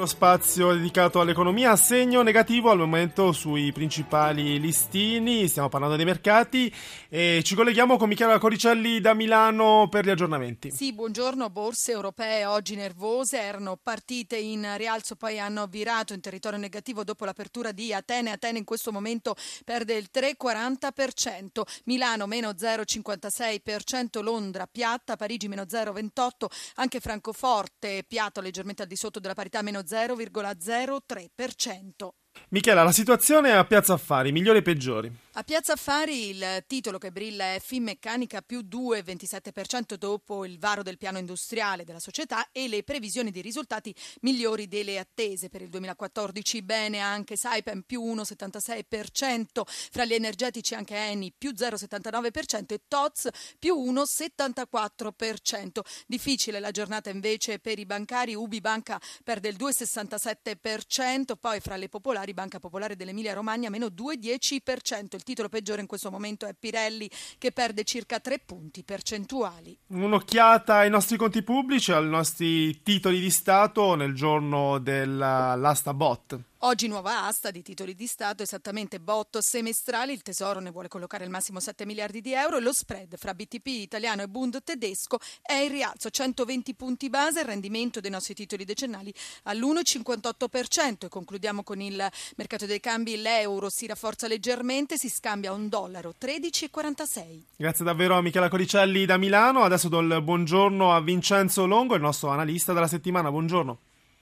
Lo spazio dedicato all'economia, segno negativo al momento sui principali listini, stiamo parlando dei mercati e ci colleghiamo con Michela Coricelli da Milano per gli aggiornamenti. Sì, buongiorno, borse europee oggi nervose, erano partite in rialzo, poi hanno virato in territorio negativo dopo l'apertura di Atene, Atene in questo momento perde il 3,40%, Milano meno 0,56%, Londra piatta, Parigi meno 0,28%, anche Francoforte piatto leggermente al di sotto della parità meno 0,03%. Michela, la situazione a Piazza Affari, migliori e peggiori? A Piazza Affari il titolo che brilla è Finmeccanica più 2,27% dopo il varo del piano industriale della società e le previsioni di risultati migliori delle attese per il 2014. Bene anche Saipem più 1,76%, fra gli energetici anche Eni più 0,79% e Toz più 1,74%. Difficile la giornata invece per i bancari, Ubi Banca perde il 2,67%, poi fra le popolari Banca Popolare dell'Emilia Romagna meno 2,10%. Il titolo peggiore in questo momento è Pirelli che perde circa 3 punti percentuali. Un'occhiata ai nostri conti pubblici, ai nostri titoli di Stato nel giorno dell'asta bot. Oggi nuova asta di titoli di Stato, esattamente botto semestrali, il Tesoro ne vuole collocare al massimo 7 miliardi di euro e lo spread fra BTP italiano e Bund tedesco è in rialzo 120 punti base, il rendimento dei nostri titoli decennali all'1,58% e concludiamo con il mercato dei cambi, l'euro si rafforza leggermente, si scambia a un dollaro 13,46. Grazie davvero a Michela Coricelli da Milano, adesso do il buongiorno a Vincenzo Longo, il nostro analista della settimana, buongiorno.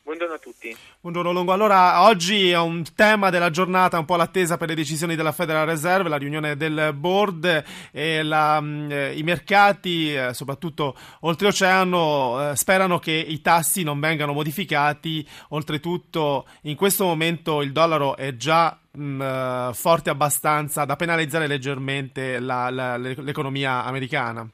Buongiorno a tutti. Buongiorno Longo. Allora, oggi è un tema della giornata, un po' l'attesa per le decisioni della Federal Reserve, la riunione del board e la, eh, i mercati, eh, soprattutto oltreoceano, eh, sperano che i tassi non vengano modificati. Oltretutto, in questo momento il dollaro è già mh, eh, forte abbastanza da penalizzare leggermente la, la, l'economia americana.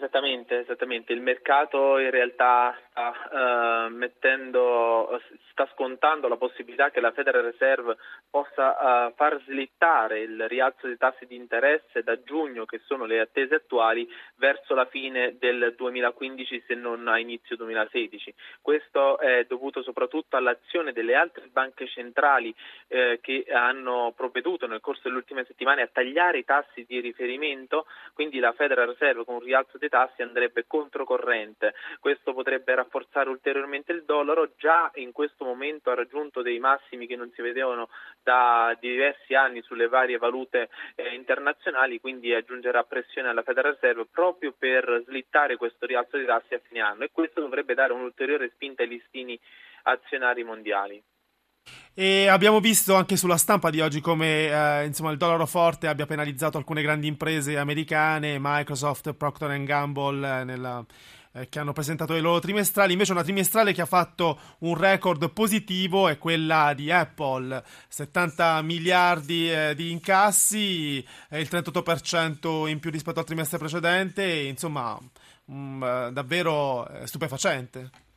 Esattamente, esattamente. Il mercato in realtà sta, uh, mettendo, sta scontando la possibilità che la Federal Reserve possa uh, far slittare il rialzo dei tassi di interesse da giugno, che sono le attese attuali, verso la fine del 2015 se non a inizio 2016. Questo è dovuto soprattutto all'azione delle altre banche centrali eh, che hanno provveduto nel corso delle ultime settimane a tagliare i tassi di riferimento, quindi la Federal Reserve con un rialzo dei tassi andrebbe controcorrente. Questo potrebbe rafforzare ulteriormente il dollaro, già in questo momento ha raggiunto dei massimi che non si vedevano da diversi anni sulle varie valute eh, internazionali, quindi aggiungerà pressione alla Federal Reserve proprio per slittare questo rialzo dei tassi a fine anno e questo dovrebbe dare un'ulteriore spinta ai listini azionari mondiali. E abbiamo visto anche sulla stampa di oggi come eh, insomma, il dollaro forte abbia penalizzato alcune grandi imprese americane, Microsoft, Procter Gamble, eh, nella, eh, che hanno presentato le loro trimestrali. Invece una trimestrale che ha fatto un record positivo è quella di Apple, 70 miliardi eh, di incassi, il 38% in più rispetto al trimestre precedente, insomma um, davvero eh, stupefacente.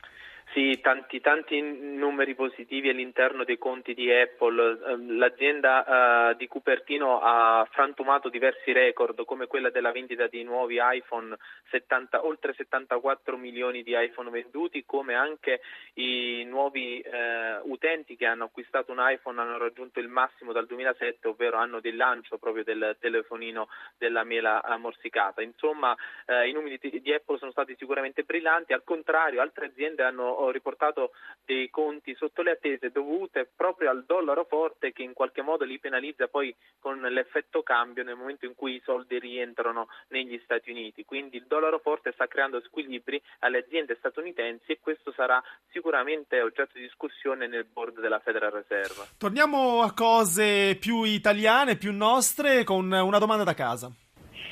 Sì, tanti, tanti numeri positivi all'interno dei conti di Apple. Ehm, l'azienda uh, di Cupertino ha frantumato diversi record, come quella della vendita di nuovi iPhone, 70, oltre 74 milioni di iPhone venduti, come anche i nuovi uh, utenti che hanno acquistato un iPhone hanno raggiunto il massimo dal 2007, ovvero anno del lancio proprio del telefonino della mela morsicata. Insomma, uh, i numeri di, di Apple sono stati sicuramente brillanti, al contrario altre aziende hanno ho riportato dei conti sotto le attese dovute proprio al dollaro forte che in qualche modo li penalizza poi con l'effetto cambio nel momento in cui i soldi rientrano negli Stati Uniti. Quindi il dollaro forte sta creando squilibri alle aziende statunitensi e questo sarà sicuramente oggetto di discussione nel board della Federal Reserve. Torniamo a cose più italiane, più nostre, con una domanda da casa.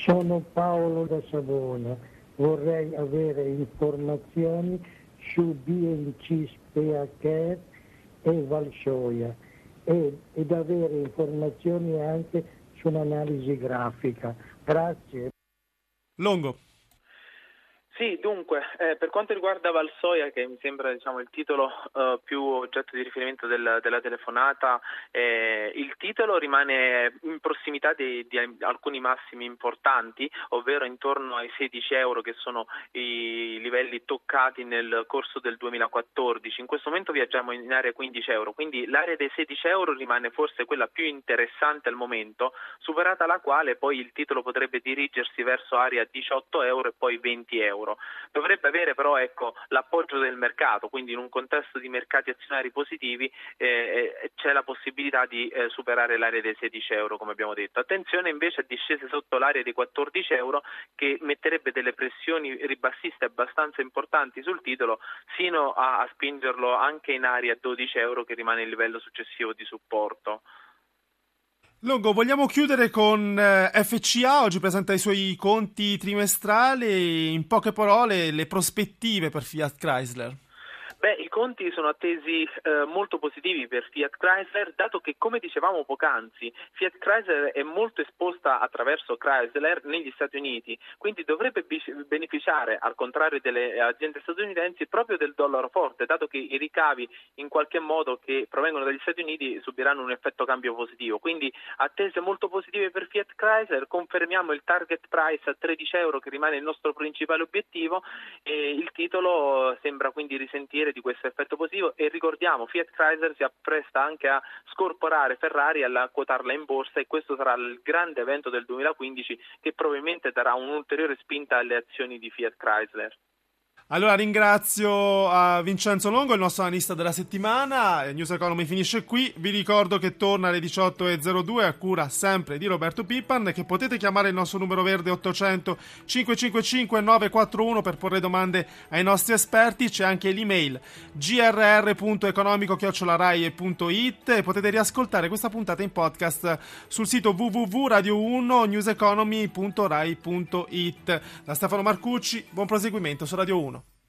Sono Paolo da Savona, vorrei avere informazioni su BNC Speacare e Valsoia ed, ed avere informazioni anche su un'analisi grafica. Grazie. Longo. Sì, dunque, eh, per quanto riguarda Valsoia, che mi sembra diciamo, il titolo eh, più oggetto di riferimento del, della telefonata, eh, il titolo rimane in prossimità di, di, alcuni massimi importanti, ovvero intorno ai 16 euro che sono i livelli toccati nel corso del 2014. In questo momento viaggiamo in area 15 euro, quindi l'area dei 16 euro rimane forse quella più interessante al momento, superata la quale poi il titolo potrebbe dirigersi verso area 18 euro e poi 20 euro euro. Dovrebbe avere però ecco, l'appoggio del mercato, quindi in un contesto di mercati azionari positivi eh, eh, c'è la possibilità di eh, superare l'area dei 16 euro come abbiamo detto. Attenzione invece a discese sotto l'area dei 14 euro che metterebbe delle pressioni ribassiste abbastanza importanti sul titolo sino a, a spingerlo anche in area 12 euro che rimane il livello successivo di supporto. Longo, vogliamo chiudere con eh, FCA, oggi presenta i suoi conti trimestrali, in poche parole le prospettive per Fiat Chrysler. Beh, i conti sono attesi eh, molto positivi per Fiat Chrysler, dato che, come dicevamo poc'anzi, Fiat Chrysler è molto esposta attraverso Chrysler negli Stati Uniti, quindi dovrebbe beneficiare, al contrario delle aziende statunitensi, proprio del dollaro forte, dato che i ricavi in qualche modo che provengono dagli Stati Uniti subiranno un effetto cambio positivo. Quindi attese molto positive per Fiat Chrysler, confermiamo il target price a 13 euro che rimane il nostro principale obiettivo e il titolo sembra quindi risentire di questo effetto positivo e ricordiamo Fiat Chrysler si appresta anche a scorporare Ferrari e a quotarla in borsa e questo sarà il grande evento del 2015 che probabilmente darà un'ulteriore spinta alle azioni di Fiat Chrysler. Allora ringrazio a Vincenzo Longo, il nostro analista della settimana. News Economy finisce qui. Vi ricordo che torna alle 18.02 a cura sempre di Roberto Pippan che potete chiamare il nostro numero verde 800 555 941 per porre domande ai nostri esperti. C'è anche l'email grr.economico.it e potete riascoltare questa puntata in podcast sul sito www.radio1newseconomy.rai.it. Da Stefano Marcucci, buon proseguimento su Radio 1.